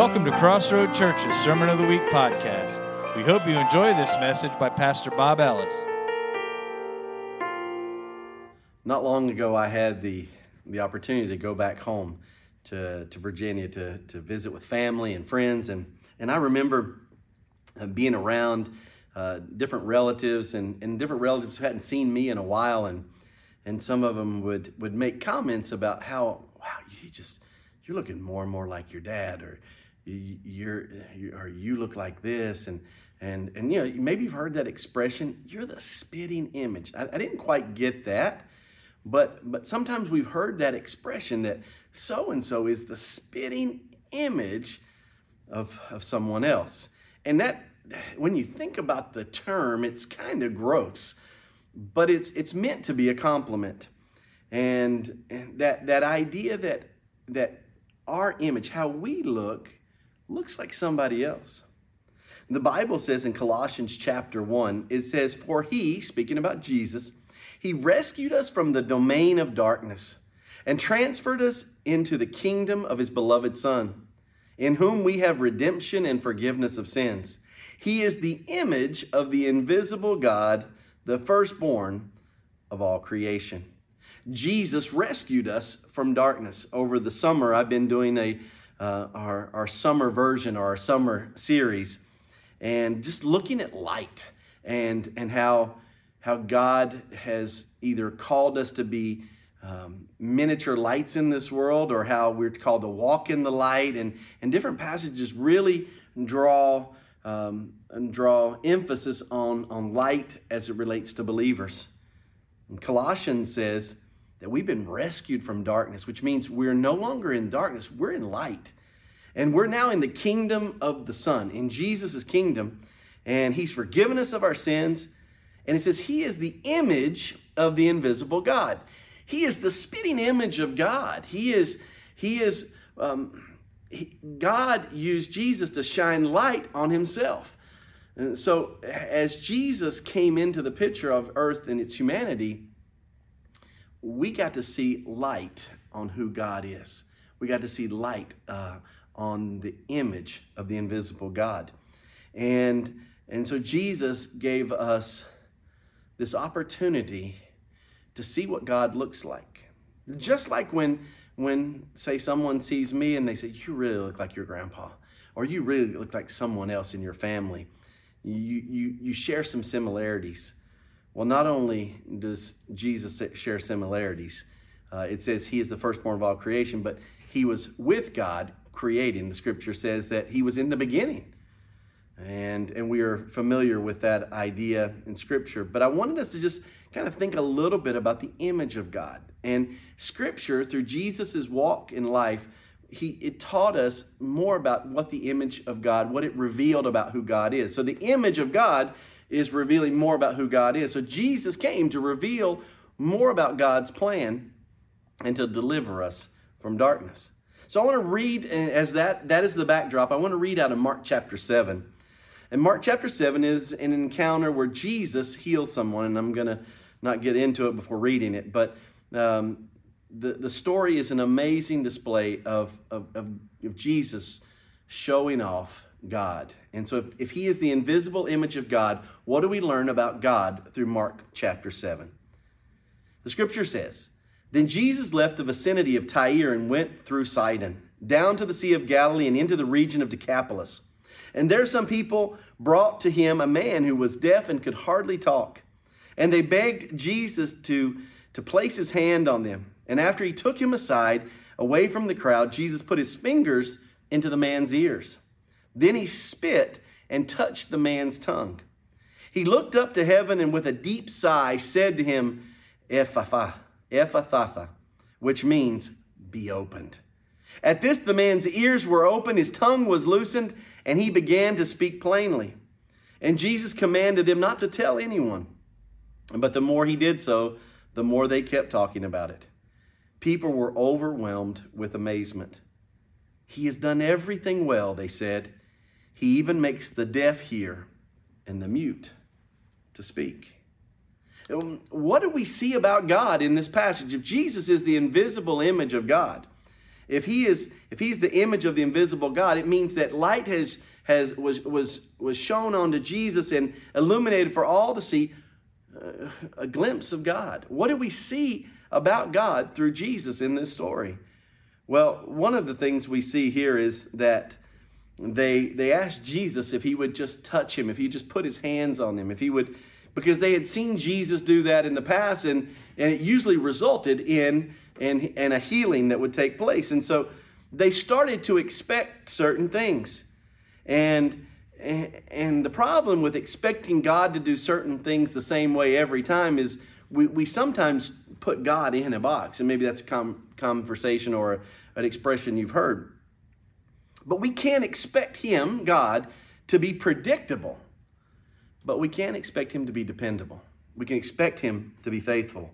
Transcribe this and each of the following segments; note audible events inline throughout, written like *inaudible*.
Welcome to Crossroad Church's Sermon of the Week podcast. We hope you enjoy this message by Pastor Bob Ellis. Not long ago, I had the, the opportunity to go back home to, to Virginia to, to visit with family and friends. And, and I remember uh, being around uh, different relatives and, and different relatives who hadn't seen me in a while. And, and some of them would, would make comments about how, wow, you just, you're looking more and more like your dad, or you're, you or you look like this. And, and, and, you know, maybe you've heard that expression, you're the spitting image. I, I didn't quite get that. But, but sometimes we've heard that expression that so and so is the spitting image of, of someone else. And that, when you think about the term, it's kind of gross, but it's, it's meant to be a compliment. And, and that, that idea that, that our image, how we look, looks like somebody else. The Bible says in Colossians chapter 1, it says, For he, speaking about Jesus, he rescued us from the domain of darkness and transferred us into the kingdom of his beloved Son, in whom we have redemption and forgiveness of sins. He is the image of the invisible God, the firstborn of all creation. Jesus rescued us from darkness. Over the summer, I've been doing a uh, our, our summer version or our summer series, and just looking at light and and how how God has either called us to be um, miniature lights in this world or how we're called to walk in the light. And, and different passages really draw, um, and draw emphasis on, on light as it relates to believers. And Colossians says that we've been rescued from darkness, which means we're no longer in darkness, we're in light. And we're now in the kingdom of the Son, in Jesus' kingdom. And He's forgiven us of our sins. And it says, He is the image of the invisible God. He is the spitting image of God. He is, He is, um, he, God used Jesus to shine light on Himself. And so, as Jesus came into the picture of earth and its humanity, we got to see light on who God is. We got to see light uh, on the image of the invisible God. And, and so, Jesus gave us this opportunity to see what God looks like. Just like when, when say, someone sees me and they say, You really look like your grandpa, or you really look like someone else in your family. You, you, you share some similarities. Well, not only does Jesus share similarities, uh, it says he is the firstborn of all creation, but he was with God creating. The scripture says that he was in the beginning. And, and we are familiar with that idea in Scripture. But I wanted us to just kind of think a little bit about the image of God. And Scripture, through Jesus' walk in life, he, it taught us more about what the image of God, what it revealed about who God is. So the image of God is revealing more about who God is. So Jesus came to reveal more about God's plan and to deliver us from darkness. So I want to read, as that, that is the backdrop, I want to read out of Mark chapter 7. And Mark chapter 7 is an encounter where Jesus heals someone, and I'm going to not get into it before reading it, but um, the, the story is an amazing display of, of, of, of Jesus showing off God. And so, if, if he is the invisible image of God, what do we learn about God through Mark chapter 7? The scripture says, Then Jesus left the vicinity of Tyre and went through Sidon, down to the Sea of Galilee and into the region of Decapolis. And there some people brought to him a man who was deaf and could hardly talk. And they begged Jesus to, to place his hand on them. And after he took him aside, away from the crowd, Jesus put his fingers into the man's ears. Then he spit and touched the man's tongue. He looked up to heaven and with a deep sigh said to him, Ephphatha, Ephphatha, which means be opened. At this, the man's ears were open, his tongue was loosened, and he began to speak plainly. And Jesus commanded them not to tell anyone. But the more he did so, the more they kept talking about it. People were overwhelmed with amazement. He has done everything well, they said. He even makes the deaf hear and the mute to speak. What do we see about God in this passage? If Jesus is the invisible image of God, if he is if he's the image of the invisible God, it means that light has has was was was shown onto Jesus and illuminated for all to see uh, a glimpse of God. What do we see about God through Jesus in this story? Well, one of the things we see here is that they they asked Jesus if he would just touch him, if he just put his hands on them, if he would because they had seen Jesus do that in the past and and it usually resulted in in, in a healing that would take place. And so they started to expect certain things. And and the problem with expecting God to do certain things the same way every time is we, we sometimes put God in a box. And maybe that's a com- conversation or an expression you've heard. But we can't expect Him, God, to be predictable. But we can expect Him to be dependable. We can expect Him to be faithful.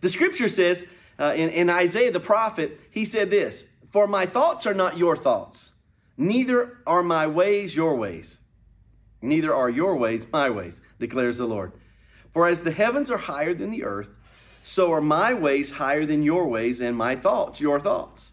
The scripture says uh, in, in Isaiah the prophet, he said this For my thoughts are not your thoughts, neither are my ways your ways. Neither are your ways my ways, declares the Lord. For as the heavens are higher than the earth, so are my ways higher than your ways, and my thoughts your thoughts.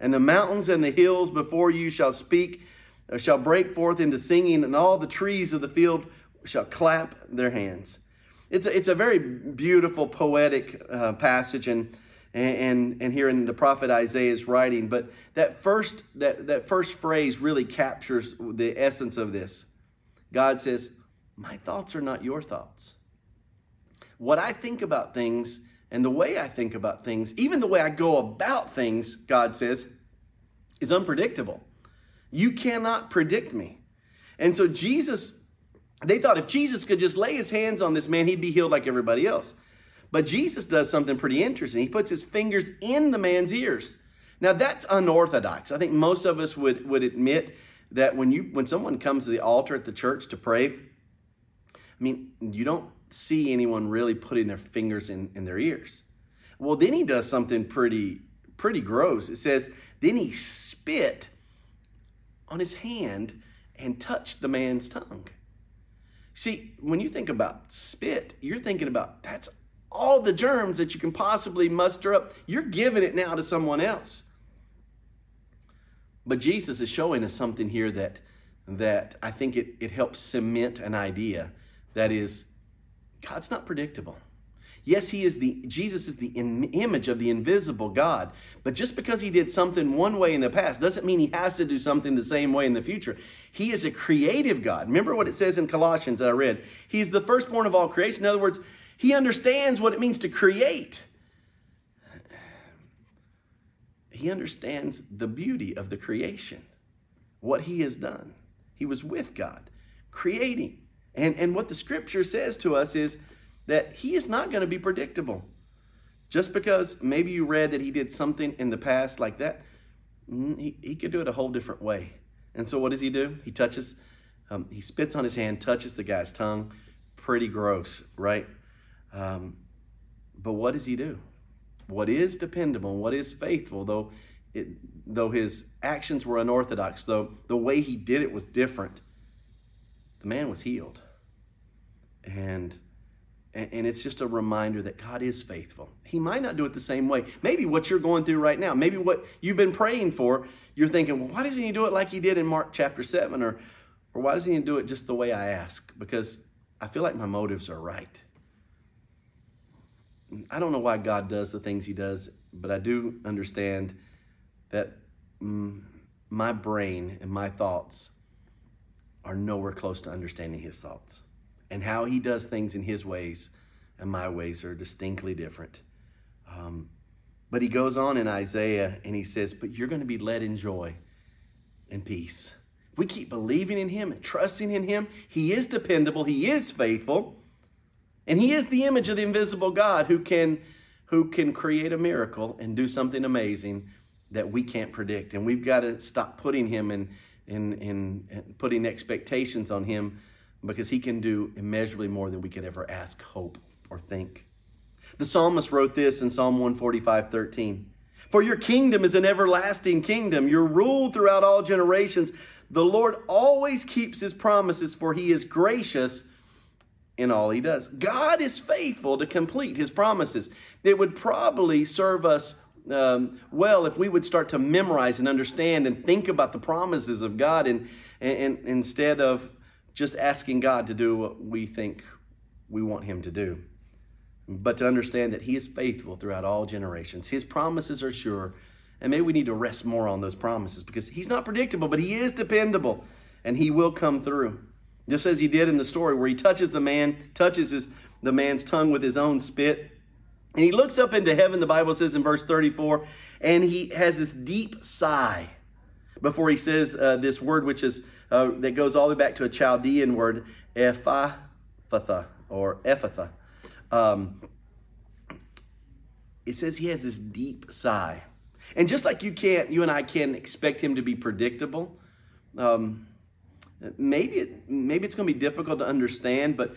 And the mountains and the hills before you shall speak, uh, shall break forth into singing, and all the trees of the field shall clap their hands. It's a, it's a very beautiful, poetic uh, passage, and and, and, here in the prophet Isaiah's writing. But that first, that, that first phrase really captures the essence of this. God says, My thoughts are not your thoughts. What I think about things and the way I think about things, even the way I go about things, God says, is unpredictable. You cannot predict me. And so Jesus, they thought if Jesus could just lay his hands on this man, he'd be healed like everybody else. But Jesus does something pretty interesting. He puts his fingers in the man's ears. Now that's unorthodox. I think most of us would, would admit that when you when someone comes to the altar at the church to pray, I mean, you don't see anyone really putting their fingers in, in their ears. Well, then he does something pretty pretty gross. It says, then he spit on his hand and touched the man's tongue. See, when you think about spit, you're thinking about that's all the germs that you can possibly muster up, you're giving it now to someone else. But Jesus is showing us something here that, that I think it, it helps cement an idea that is, God's not predictable. Yes, he is the Jesus is the in, image of the invisible God, but just because he did something one way in the past doesn't mean he has to do something the same way in the future. He is a creative God. Remember what it says in Colossians that I read. He's the firstborn of all creation. In other words, he understands what it means to create. He understands the beauty of the creation, what he has done. He was with God, creating. And, and what the scripture says to us is that he is not going to be predictable. Just because maybe you read that he did something in the past like that, mm, he, he could do it a whole different way. And so what does he do? He touches, um, he spits on his hand, touches the guy's tongue. Pretty gross, right? Um, but what does he do? What is dependable, what is faithful, though it, though his actions were unorthodox, though the way he did it was different, the man was healed. And and it's just a reminder that God is faithful. He might not do it the same way. Maybe what you're going through right now, maybe what you've been praying for, you're thinking, well, why doesn't he do it like he did in Mark chapter 7? Or, or why doesn't he do it just the way I ask? Because I feel like my motives are right. I don't know why God does the things He does, but I do understand that mm, my brain and my thoughts are nowhere close to understanding His thoughts. And how He does things in His ways and my ways are distinctly different. Um, but He goes on in Isaiah and He says, But you're going to be led in joy and peace. If we keep believing in Him and trusting in Him, He is dependable, He is faithful. And he is the image of the invisible God who can, who can create a miracle and do something amazing that we can't predict. And we've got to stop putting him in, in, in, in putting expectations on him because he can do immeasurably more than we could ever ask, hope, or think. The psalmist wrote this in Psalm 145 13. For your kingdom is an everlasting kingdom, your rule throughout all generations. The Lord always keeps his promises, for he is gracious in all he does. God is faithful to complete his promises. It would probably serve us um, well if we would start to memorize and understand and think about the promises of God and, and, and instead of just asking God to do what we think we want him to do but to understand that He is faithful throughout all generations. His promises are sure, and maybe we need to rest more on those promises because He's not predictable, but He is dependable, and He will come through. Just as He did in the story where He touches the man, touches his, the man's tongue with His own spit, and He looks up into heaven, the Bible says in verse 34, and He has this deep sigh before He says uh, this word, which is uh, that goes all the way back to a Chaldean word, Ephphatha, or Ephphatha um, it says he has this deep sigh. And just like you can't, you and I can't expect him to be predictable, um, maybe it, maybe it's going to be difficult to understand, but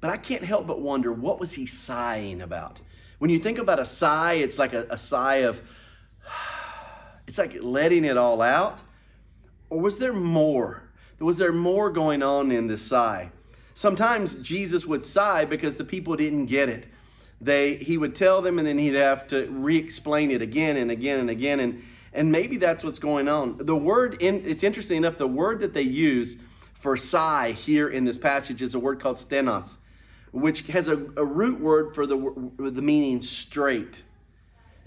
but I can't help but wonder what was he sighing about? When you think about a sigh, it's like a, a sigh of *sighs* it's like letting it all out, or was there more? Was there more going on in this sigh? Sometimes Jesus would sigh because the people didn't get it. They, he would tell them and then he'd have to re-explain it again and again and again. And, and maybe that's what's going on. The word, in, it's interesting enough, the word that they use for sigh here in this passage is a word called stenos, which has a, a root word for the, the meaning straight.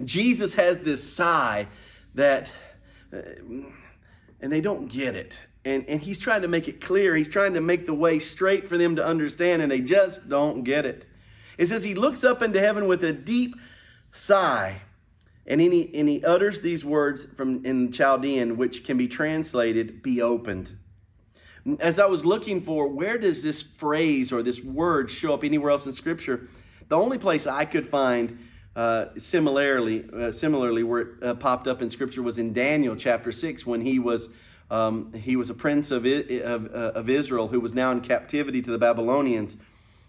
Jesus has this sigh that, uh, and they don't get it. And, and he's trying to make it clear. He's trying to make the way straight for them to understand, and they just don't get it. It says he looks up into heaven with a deep sigh, and he, and he utters these words from in Chaldean, which can be translated, be opened. As I was looking for where does this phrase or this word show up anywhere else in Scripture, the only place I could find uh, similarly, uh, similarly where it uh, popped up in Scripture was in Daniel chapter 6 when he was um, he was a prince of, of, uh, of Israel who was now in captivity to the Babylonians,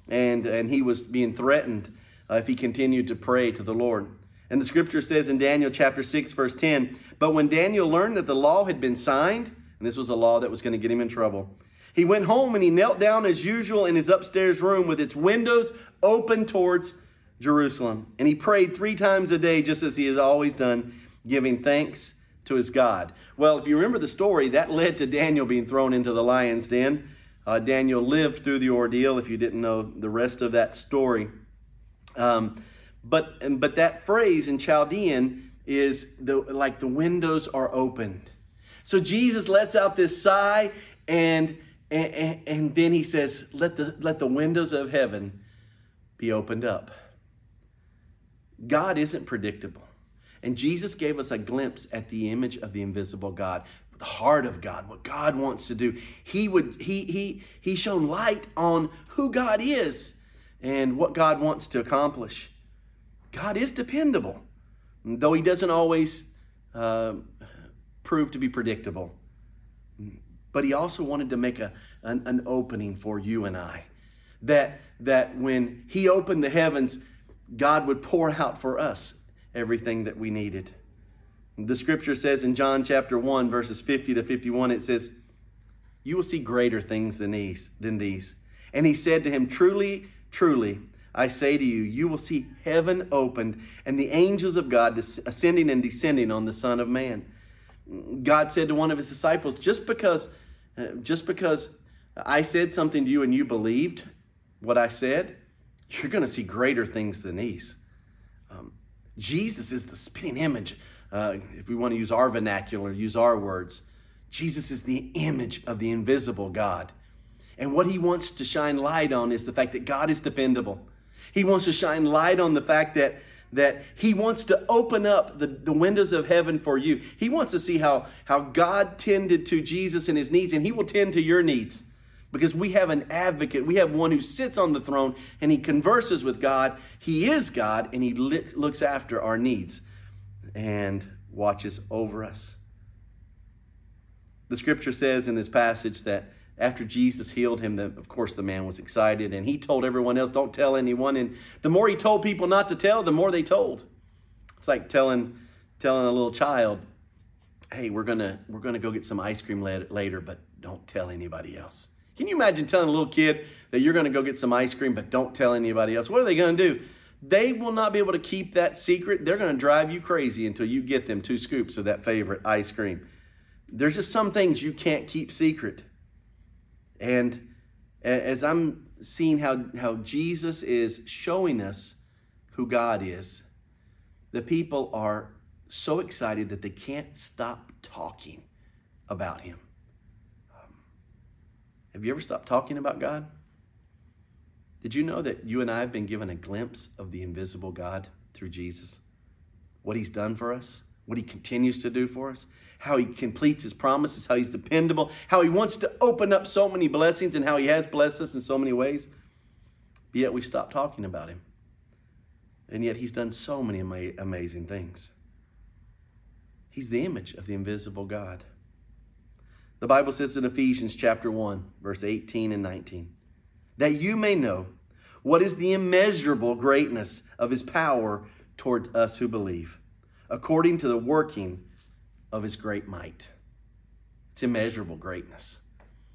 and, and he was being threatened uh, if he continued to pray to the Lord. And the scripture says in Daniel chapter 6, verse 10 But when Daniel learned that the law had been signed, and this was a law that was going to get him in trouble, he went home and he knelt down as usual in his upstairs room with its windows open towards Jerusalem. And he prayed three times a day, just as he has always done, giving thanks to his God. Well, if you remember the story, that led to Daniel being thrown into the lion's den. Uh, Daniel lived through the ordeal, if you didn't know the rest of that story. Um, but, but that phrase in Chaldean is the, like the windows are opened. So Jesus lets out this sigh and, and, and then he says, let the, let the windows of heaven be opened up. God isn't predictable. And Jesus gave us a glimpse at the image of the invisible God, the heart of God, what God wants to do. He would he he he shone light on who God is and what God wants to accomplish. God is dependable, though he doesn't always uh, prove to be predictable. But he also wanted to make a, an, an opening for you and I. That, that when he opened the heavens, God would pour out for us everything that we needed. The scripture says in John chapter 1, verses 50 to 51, it says, You will see greater things than these, than these. And he said to him, Truly, truly, I say to you, you will see heaven opened and the angels of God ascending and descending on the Son of Man. God said to one of his disciples, just because, uh, just because I said something to you and you believed what I said, you're going to see greater things than these. Um, Jesus is the spitting image. Uh, if we want to use our vernacular, use our words, Jesus is the image of the invisible God. And what he wants to shine light on is the fact that God is dependable. He wants to shine light on the fact that, that he wants to open up the, the windows of heaven for you. He wants to see how, how God tended to Jesus and his needs, and he will tend to your needs because we have an advocate. We have one who sits on the throne and he converses with God. He is God and he looks after our needs. and watches over us. The scripture says in this passage that after Jesus healed him, that of course the man was excited and he told everyone else, don't tell anyone. And the more he told people not to tell, the more they told. It's like telling telling a little child, hey, we're gonna we're gonna go get some ice cream later, but don't tell anybody else. Can you imagine telling a little kid that you're gonna go get some ice cream, but don't tell anybody else? What are they gonna do? They will not be able to keep that secret. They're gonna drive you crazy until you get them two scoops of that favorite ice cream. There's just some things you can't keep secret. And as I'm seeing how, how Jesus is showing us who God is, the people are so excited that they can't stop talking about Him. Have you ever stopped talking about God? Did you know that you and I have been given a glimpse of the invisible God through Jesus? What He's done for us, what He continues to do for us, how He completes His promises, how He's dependable, how He wants to open up so many blessings, and how He has blessed us in so many ways. But yet we've stopped talking about Him. And yet He's done so many ama- amazing things. He's the image of the invisible God. The Bible says in Ephesians chapter 1, verse 18 and 19, that you may know what is the immeasurable greatness of his power toward us who believe, according to the working of his great might. It's immeasurable greatness.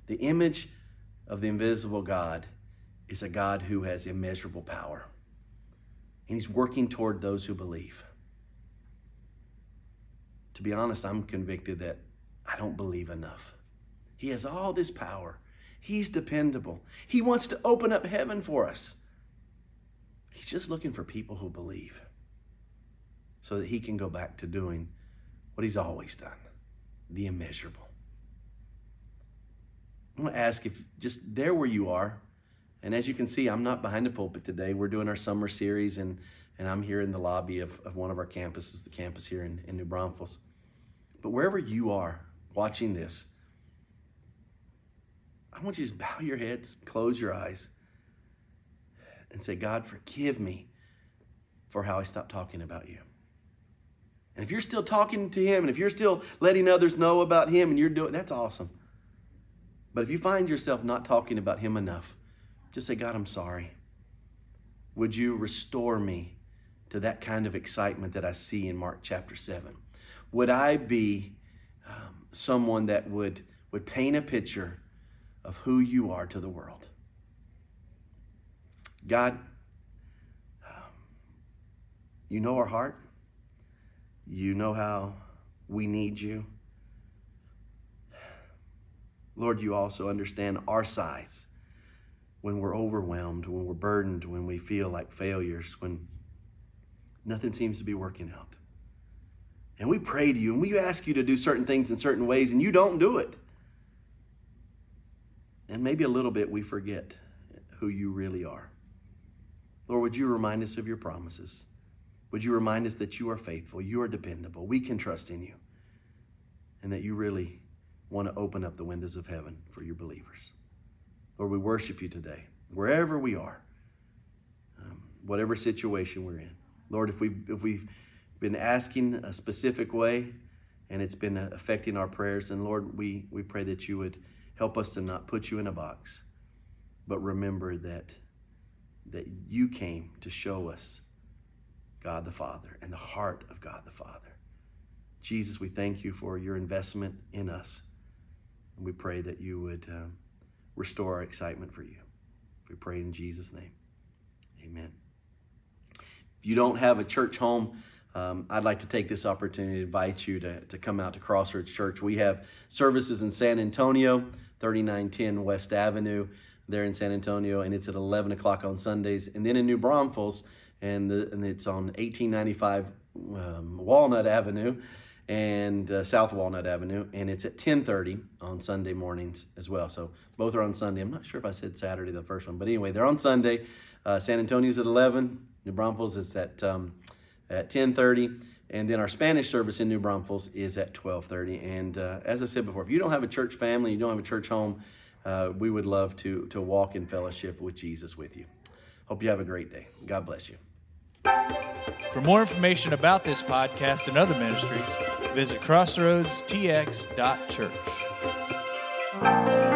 The image of the invisible God is a God who has immeasurable power. And he's working toward those who believe. To be honest, I'm convicted that I don't believe enough. He has all this power. He's dependable. He wants to open up heaven for us. He's just looking for people who believe so that he can go back to doing what he's always done the immeasurable. I want to ask if just there where you are, and as you can see, I'm not behind the pulpit today. We're doing our summer series, and, and I'm here in the lobby of, of one of our campuses, the campus here in, in New Braunfels. But wherever you are watching this, I want you to bow your heads, close your eyes, and say, God, forgive me for how I stopped talking about you. And if you're still talking to him and if you're still letting others know about him and you're doing that's awesome. But if you find yourself not talking about him enough, just say, God, I'm sorry. Would you restore me to that kind of excitement that I see in Mark chapter 7? Would I be um, someone that would, would paint a picture of who you are to the world? God, um, you know our heart. You know how we need you. Lord, you also understand our sighs when we're overwhelmed, when we're burdened, when we feel like failures, when nothing seems to be working out. And we pray to you and we ask you to do certain things in certain ways, and you don't do it. And maybe a little bit we forget who you really are. Lord, would you remind us of your promises? Would you remind us that you are faithful, you are dependable, we can trust in you, and that you really want to open up the windows of heaven for your believers. Lord, we worship you today, wherever we are, um, whatever situation we're in. Lord, if we've, if we've been asking a specific way and it's been affecting our prayers, and Lord, we, we pray that you would help us to not put you in a box, but remember that, that you came to show us God the Father and the heart of God the Father. Jesus, we thank you for your investment in us. And we pray that you would um, restore our excitement for you. We pray in Jesus' name. Amen. If you don't have a church home, um, I'd like to take this opportunity to invite you to, to come out to Crossroads Church. We have services in San Antonio, 3910 West Avenue, there in San Antonio, and it's at 11 o'clock on Sundays. And then in New Braunfels, and, the, and it's on 1895 um, Walnut Avenue and uh, South Walnut Avenue, and it's at 10:30 on Sunday mornings as well. So both are on Sunday. I'm not sure if I said Saturday the first one, but anyway, they're on Sunday. Uh, San Antonio's at 11. New Braunfels is at um, at 10:30, and then our Spanish service in New Braunfels is at 12:30. And uh, as I said before, if you don't have a church family, you don't have a church home, uh, we would love to to walk in fellowship with Jesus with you. Hope you have a great day. God bless you. For more information about this podcast and other ministries, visit crossroadstx.church.